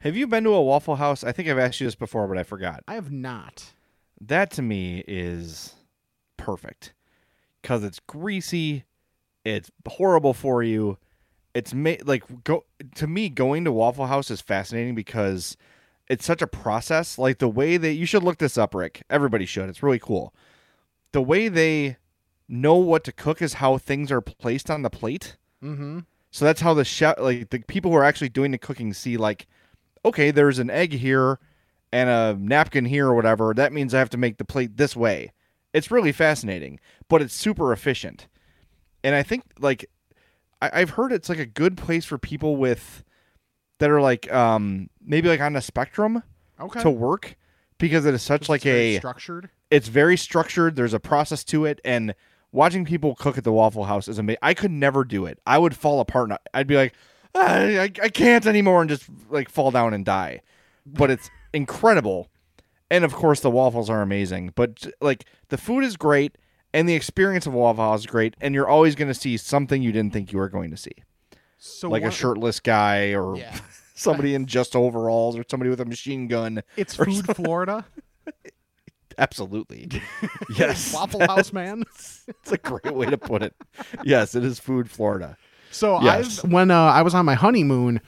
Have you been to a Waffle House? I think I've asked you this before, but I forgot. I have not. That to me is perfect because it's greasy, it's horrible for you. It's ma- like go to me going to Waffle House is fascinating because it's such a process. Like the way that you should look this up, Rick. Everybody should. It's really cool. The way they know what to cook is how things are placed on the plate. Mm-hmm. So that's how the chef, like the people who are actually doing the cooking, see like, okay, there's an egg here and a napkin here or whatever. That means I have to make the plate this way. It's really fascinating, but it's super efficient. And I think like I, I've heard it's like a good place for people with that are like um maybe like on the spectrum Okay. to work because it is such like a structured. it's very structured. There's a process to it, and watching people cook at the Waffle House is amazing. I could never do it. I would fall apart. and I'd be like, I, I, I can't anymore, and just like fall down and die. But it's incredible, and of course the waffles are amazing. But like the food is great, and the experience of a Waffle House is great, and you're always going to see something you didn't think you were going to see, So like a shirtless guy or. Yeah. Somebody in just overalls or somebody with a machine gun. It's food Florida. Absolutely. yes. Waffle House man. It's a great way to put it. Yes, it is food Florida. So Yes. I've when uh, I was on my honeymoon,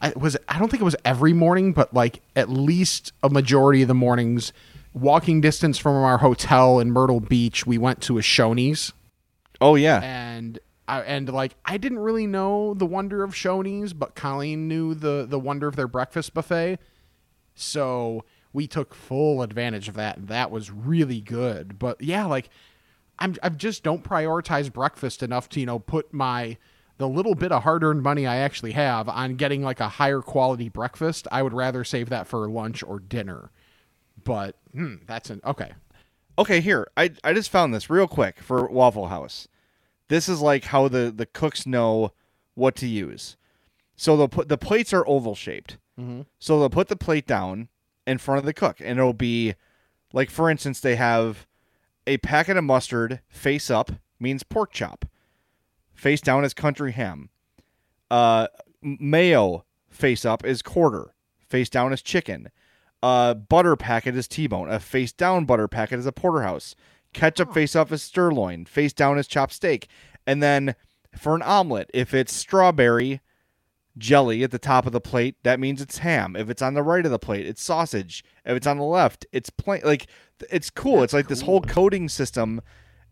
I was I don't think it was every morning, but like at least a majority of the mornings, walking distance from our hotel in Myrtle Beach, we went to a Shoney's Oh yeah. and I, and like I didn't really know the wonder of Shoney's, but Colleen knew the the wonder of their breakfast buffet. So we took full advantage of that, and that was really good. But yeah, like I'm I just don't prioritize breakfast enough to you know put my the little bit of hard earned money I actually have on getting like a higher quality breakfast. I would rather save that for lunch or dinner. But hmm, that's an okay. Okay, here. I I just found this real quick for Waffle House. This is like how the the cooks know what to use. So they'll put the plates are oval shaped. So they'll put the plate down in front of the cook, and it'll be like, for instance, they have a packet of mustard face up means pork chop, face down is country ham. Uh, mayo face up is quarter, face down is chicken. A butter packet is T-bone. A face down butter packet is a porterhouse. Ketchup face up is sirloin. Face down is chopped steak. And then for an omelet, if it's strawberry, jelly at the top of the plate, that means it's ham. If it's on the right of the plate, it's sausage. If it's on the left, it's plain. Like it's cool. it's like this whole coding system,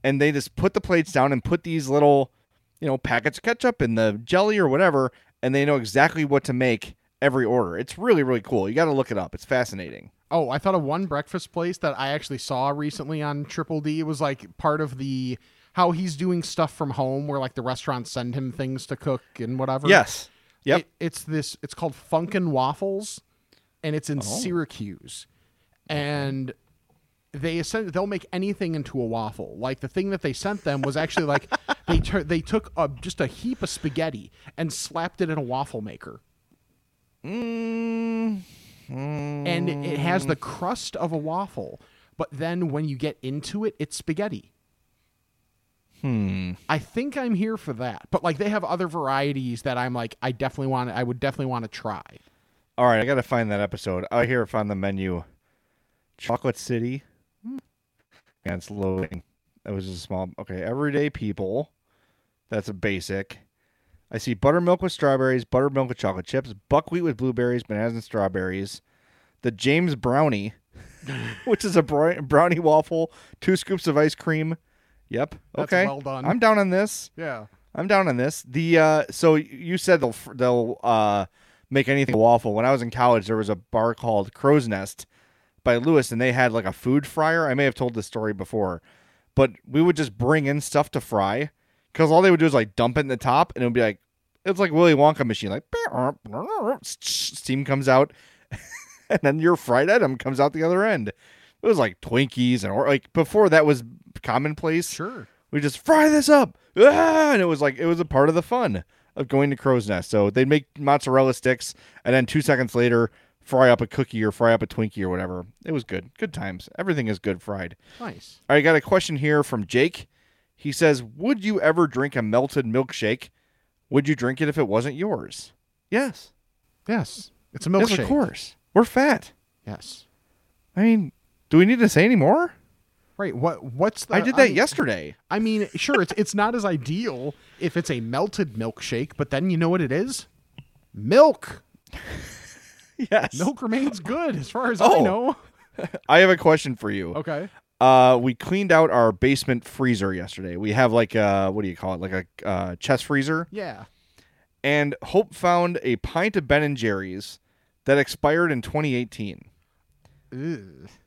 and they just put the plates down and put these little, you know, packets of ketchup in the jelly or whatever, and they know exactly what to make every order. It's really really cool. You got to look it up. It's fascinating. Oh, I thought of one breakfast place that I actually saw recently on Triple D. It was like part of the how he's doing stuff from home, where like the restaurants send him things to cook and whatever. Yes. Yep. It- it's this. It's called Funk 'n Waffles, and it's in Oh. Syracuse, and they send, they'll make anything into a waffle. Like the thing that they sent them was actually like they tur- they took a, just a heap of spaghetti and slapped it in a waffle maker, Mm, and it has the crust of a waffle, but then when you get into it, it's spaghetti. Hmm. I think I'm here for that, but like they have other varieties that I'm like I definitely want. I would definitely want to try. All right, I got to find that episode. I here on the menu. Chocolate City. Yeah, it's loading. That was a small. Okay, everyday people. That's a basic. I see buttermilk with strawberries, buttermilk with chocolate chips, buckwheat with blueberries, bananas and strawberries. The James Brownie, which is a brownie waffle, two scoops of ice cream. Yep. That's okay. well done. I'm down on this. Yeah. I'm down on this. The uh, so you said they'll they'll uh, make anything waffle. When I was in college, there was a bar called Crow's Nest by Lewis, and they had like a food fryer. I may have told this story before, but we would just bring in stuff to fry because all they would do is like dump it in the top, and it would be like it's like Willy Wonka machine, like steam comes out, and then your fried item comes out the other end. It was like Twinkies and or like before that was commonplace. Sure. we just fry this up. Ah! and it was like it was a part of the fun of going to crow's nest. So they'd make mozzarella sticks and then two seconds later fry up a cookie or fry up a twinkie or whatever. It was good. Good times. Everything is good fried. Nice. right got a question here from jake. He says would you ever drink a melted milkshake? Would you drink it if it wasn't yours? Yes. Yes. It's a yes milkshake. of course. We're fat. Yes. i mean do we need to say any more Right. What what's the i did that mean- yesterday I mean, sure, it's it's not as ideal if it's a melted milkshake, but then you know what it is? Milk. yes Milk remains good as far as I Oh. know. i have a question for you Okay. Uh, we cleaned out our basement freezer yesterday. We have like a what do you call it? Like a uh, chest freezer. Yeah. And Hope found a pint of Ben and Jerry's that expired in 2018.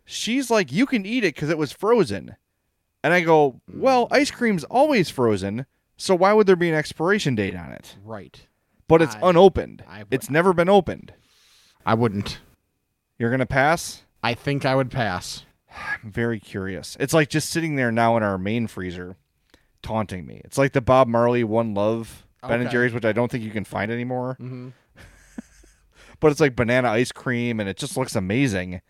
She's like, "You can eat it because it was frozen," and I go, "Well, ice cream's always frozen, so why would there be an expiration date on it?" Right. But it's I- unopened. I would- it's never been opened. I wouldn't. You're gonna pass. I think I would pass. I'm very curious. It's like just sitting there now in our main freezer, taunting me. It's like the Bob Marley One Love Ben and Jerry's, which I don't think you can find anymore. Mhm. but it's like banana ice cream, and it just looks amazing.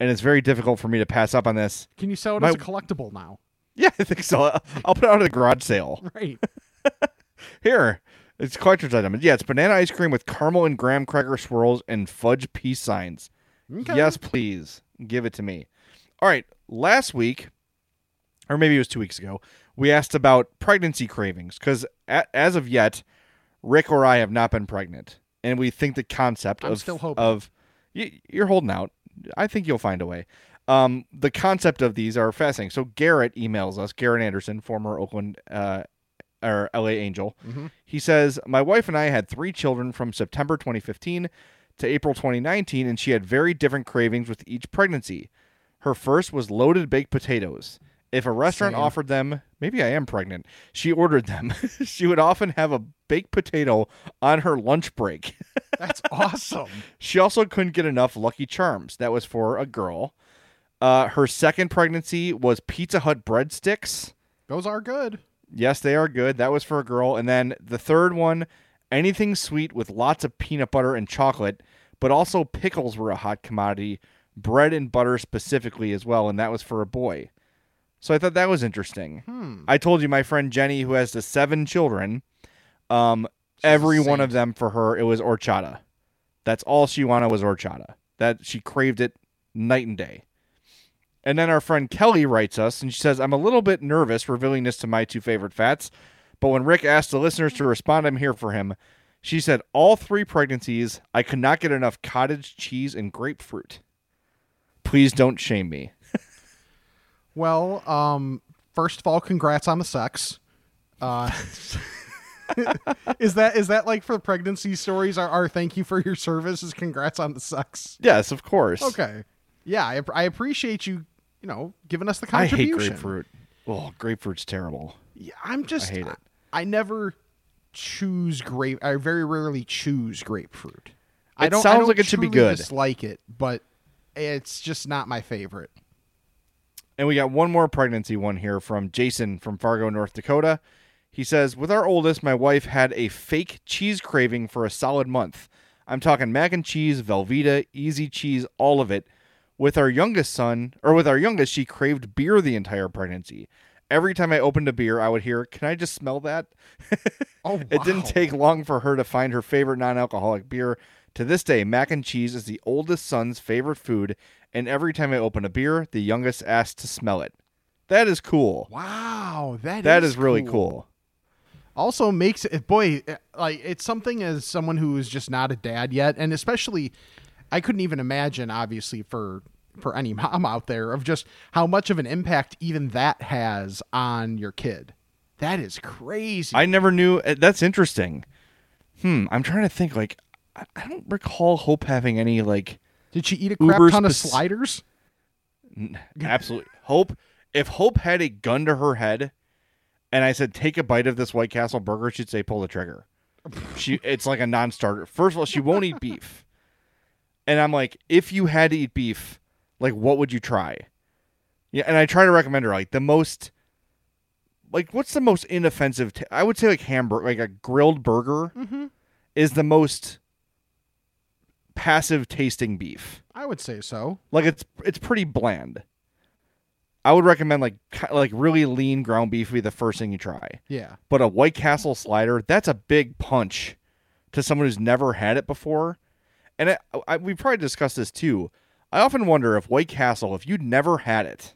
And it's very difficult for me to pass up on this. Can you sell it My- as a collectible now? Yeah, I think so. I'll put it out at a garage sale. Right. Here, it's a collector's item. Yeah, it's banana ice cream with caramel and graham cracker swirls and fudge peace signs. Okay. Yes, please. Give it to me. All right. Last week, or maybe it was two weeks ago, we asked about pregnancy cravings because as of yet, Rick or I have not been pregnant. And we think the concept I'm of, still hoping. of you're holding out. I think you'll find a way. Um, the concept of these are fascinating. So Garrett emails us, Garrett Anderson, former Oakland uh, or LA Angel. He says, My wife and I had three children from September 2015 to April 2019, and she had very different cravings with each pregnancy. Her first was loaded baked potatoes. If a restaurant Same. offered them, maybe I am pregnant, she ordered them. she would often have a baked potato on her lunch break. That's awesome. She also couldn't get enough Lucky Charms. That was for a girl. Uh, her second pregnancy was Pizza Hut breadsticks. Those are good. Yes, they are good. That was for a girl. And then the third one, anything sweet with lots of peanut butter and chocolate, but also pickles were a hot commodity, bread and butter specifically as well, and that was for a boy. So I thought that was interesting. Hmm. I told you my friend Jenny, who has the seven children, um, every one of them for her, it was horchata. That's all she wanted was horchata. That she craved it night and day. And then our friend Kelly writes us and she says, I'm a little bit nervous revealing this to my two favorite fats, but when Rick asked the listeners to respond, I'm here for him. She said all three pregnancies, I could not get enough cottage cheese and grapefruit. Please don't shame me. Well, um, first of all, congrats on the sex. Uh, is that is that like for pregnancy stories? Our, our thank you for your service is congrats on the sex. Yes, of course. Okay, yeah, I, I appreciate you. You know, giving us the contribution. I hate grapefruit. Oh, grapefruit's terrible. Yeah, I'm just. I hate it. I never choose grape. I very rarely choose grapefruit. I don't. I sounds don't like it should be good. Dislike it, but it's just not my favorite. And we got one more pregnancy one here from Jason from Fargo, North Dakota. He says, With our oldest, my wife had a fake cheese craving for a solid month. I'm talking mac and cheese, Velveeta, easy cheese, all of it. With our youngest son, or with our youngest, she craved beer the entire pregnancy. Every time I opened a beer, I would hear, Can I just smell that? Oh, It didn't take long for her to find her favorite non alcoholic beer. To this day, mac and cheese is the oldest son's favorite food, and every time I open a beer, the youngest asks to smell it. That is cool. Wow, that That is really cool. Also makes it boy eh, like it's something as someone who is just not a dad yet, and especially I couldn't even imagine, obviously for for any mom out there, of just how much of an impact even that has on your kid. That is crazy. I never knew. uh, That's interesting. Hmm. I'm trying to think. Like, I I don't recall Hope having any like Did she eat a crap Uber ton of sliders? absolutely Hope. If Hope had a gun to her head, and I said take a bite of this White Castle burger, she'd say pull the trigger. She. It's like a non-starter. First of all, she won't eat beef. And I'm like, if you had to eat beef, like what would you try? Yeah, and I try to recommend her like the most like what's the most inoffensive t- I would say like hamburger like a grilled burger mm-hmm. is the most passive tasting beef. I would say so. Like it's it's pretty bland. I would recommend like like really lean ground beef would be the first thing you try. Yeah. But a White Castle slider, that's a big punch to someone who's never had it before. And I, I, we probably discussed this too. I often wonder if White Castle, if you'd never had it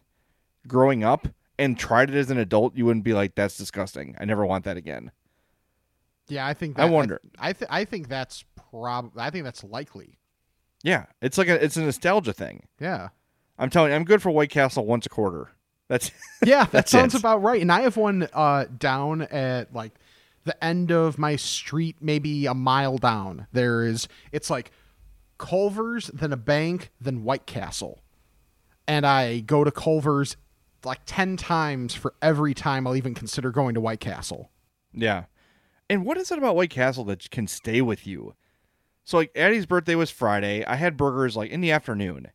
growing up and tried it as an adult, you wouldn't be like, "That's disgusting. I never want that again." Yeah, I think I that, wonder. I th- I think that's prob I think that's likely. Yeah, it's like a it's a nostalgia thing. Yeah. I'm telling you, I'm good for White Castle once a quarter. That's Yeah, that sounds it. about right. And I have one uh, down at like the end of my street, maybe a mile down. There is, it's like Culver's, then a bank, then White Castle. And I go to Culver's like 10 times for every time I'll even consider going to White Castle. Yeah. And what is it about White Castle that can stay with you? So like Addie's birthday was Friday. I had burgers like in the afternoon.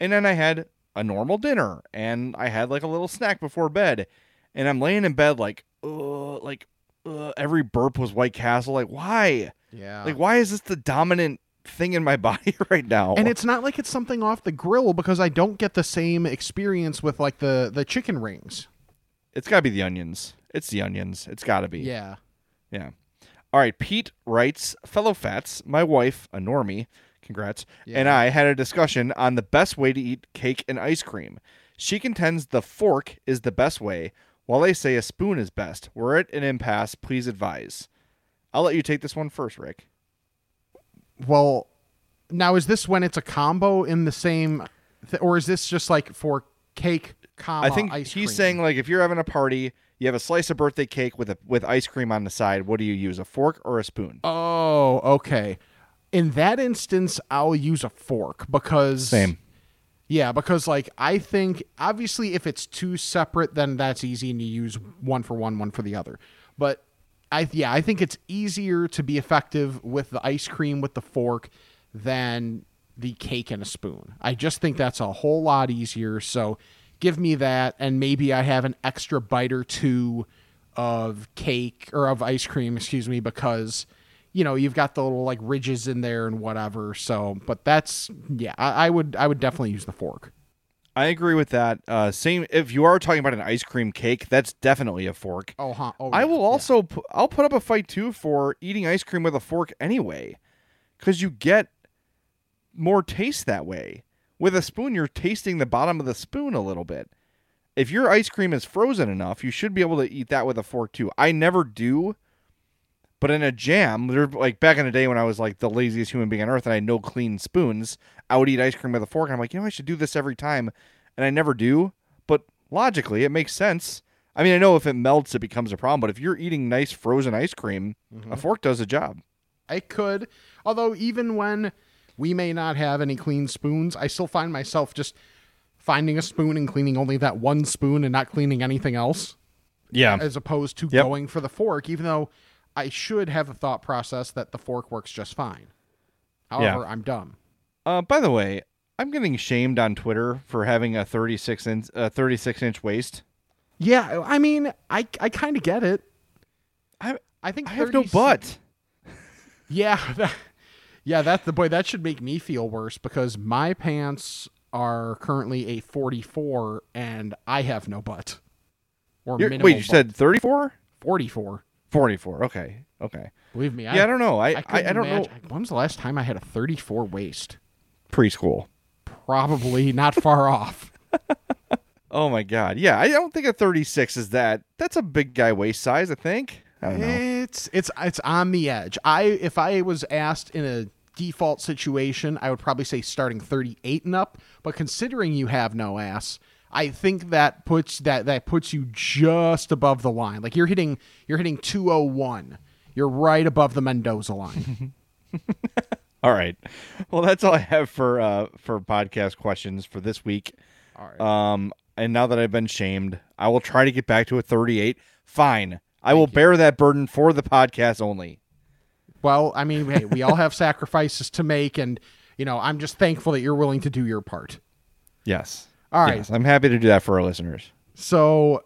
And then I had a normal dinner and I had like a little snack before bed. And I'm laying in bed like, uh, like uh, every burp was White Castle. Like why? Yeah. Like why is this the dominant thing in my body right now? and it's not like it's something off the grill because I don't get the same experience with like the the chicken rings. it's got to be the onions. It's the onions. It's got to be. Yeah. Yeah. All right. Pete writes, fellow fats, my wife, a normie, congrats, and I had a discussion on the best way to eat cake and ice cream. She contends the fork is the best way, while I say a spoon is best. We're at an impasse. Please advise. I'll let you take this one first, Rick. Well, now is this when it's a combo in the same, th- or is this just like for cake, comma, I think ice he's cream? saying like if you're having a party, you have a slice of birthday cake with a with ice cream on the side. What do you use, a fork or a spoon? Oh, okay. In that instance, I'll use a fork because Same. Yeah, because like I think obviously if it's two separate, then that's easy and you use one for one, one for the other. But I yeah, I think it's easier to be effective with the ice cream with the fork than the cake and a spoon. I just think that's a whole lot easier. So give me that and maybe I have an extra bite or two of cake or of ice cream, excuse me, because you know you've got the little like ridges in there and whatever. So, but that's yeah, I, I would I would definitely use the fork. I agree with that. Uh, same. If you are talking about an ice cream cake, that's definitely a fork. Oh, huh. Oh, I will yeah. also pu- I'll put up a fight too for eating ice cream with a fork anyway, because you get more taste that way. With a spoon, you're tasting the bottom of the spoon a little bit. If your ice cream is frozen enough, you should be able to eat that with a fork too. I never do, But in a jam, like back in the day when I was like the laziest human being on earth and I had no clean spoons, I would eat ice cream with a fork and I'm like, you know, I should do this every time. And I never do. But logically it makes sense. I mean, I know if it melts it becomes a problem, but if you're eating nice frozen ice cream, a mm-hmm. fork does the job. I could. Although even when we may not have any clean spoons, I still find myself just finding a spoon and cleaning only that one spoon and not cleaning anything else, Yeah. as opposed to Yep. going for the fork, even though I should have a thought process that the fork works just fine. However, I'm dumb. Uh, by the way, I'm getting shamed on Twitter for having a 36 inch, uh, 36 inch waist. Yeah, I mean, I I kind of get it. I I think I have no butt. Yeah, that, yeah, that's the boy. That should make me feel worse because my pants are currently a 44 and I have no butt. Or You're- wait, you butt. said 34? 44. 44. Okay. Okay. Believe me, Yeah, I don't know. I I, couldn't I don't imagine- know. When was the last time I had a 34 waist? Preschool. Probably not far off. Oh my god. Yeah, I don't think a 36 is that. That's a big guy waist size, I think. I don't know. It's it's it's on the edge. I if I was asked in a default situation, I would probably say starting 38 and up, but considering you have no ass, I think that puts that that puts you just above the line. Like you're hitting you're hitting 201. You're right above the Mendoza line. All right. Well, that's all I have for uh for podcast questions for this week. All right. Um and now that I've been shamed, I will try to get back to a 38. Fine. I will bear that burden for the podcast only. well, I mean, hey, we all have sacrifices to make and you know, I'm just thankful that you're willing to do your part. Yes. All right. Yes, I'm happy to do that for our listeners. So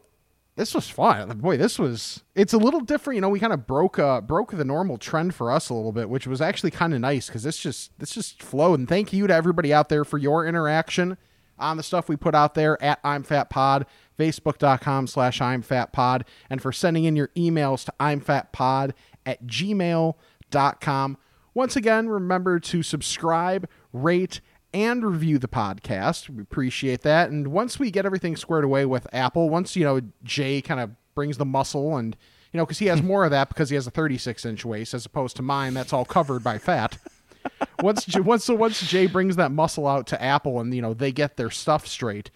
this was fun. Boy, this was it's a little different. You know, we kind of broke uh broke the normal trend for us a little bit, which was actually kind of nice because this just this just flowed. And thank you to everybody out there for your interaction on the stuff we put out there at I'm Fat Pod, Facebook.com slash I'm Fat Pod, and for sending in your emails to I'm Fat Pod at gmail.com. Once again, remember to subscribe, rate, and review the podcast. We appreciate that. And once we get everything squared away with Apple, once, you know, Jay kind of brings the muscle and, you know, because he has more of that because he has a 36 inch waist as opposed to mine that's all covered by fat. Once, J- once, so once Jay brings that muscle out to Apple and, you know, they get their stuff straight,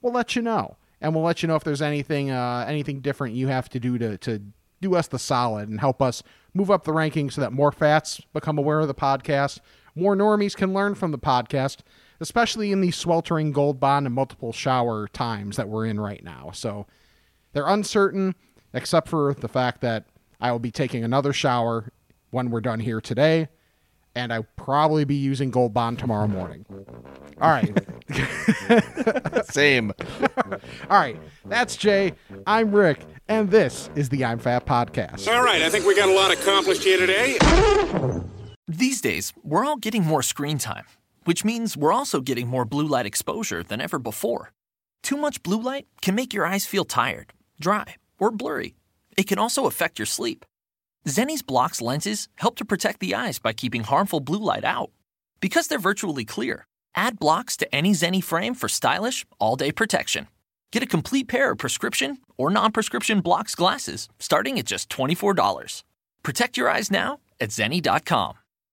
we'll let you know. And we'll let you know if there's anything, uh, anything different you have to do to, to do us the solid and help us move up the rankings so that more fats become aware of the podcast, more normies can learn from the podcast, especially in the sweltering gold bond and multiple shower times that we're in right now. So they're uncertain, except for the fact that I will be taking another shower when we're done here today, and I'll probably be using gold bond tomorrow morning. All right. Same. All right. That's Jay. I'm Rick, and this is the I'm Fat Podcast. All right, I think we got a lot accomplished here today. These days, we're all getting more screen time, which means we're also getting more blue light exposure than ever before. Too much blue light can make your eyes feel tired, dry, or blurry. It can also affect your sleep. Zenni's Blokz lenses help to protect the eyes by keeping harmful blue light out. Because they're virtually clear, add Blokz to any Zenni frame for stylish, all day protection. Get a complete pair of prescription or non prescription Blokz glasses starting at just $24. Protect your eyes now at Zenni.com.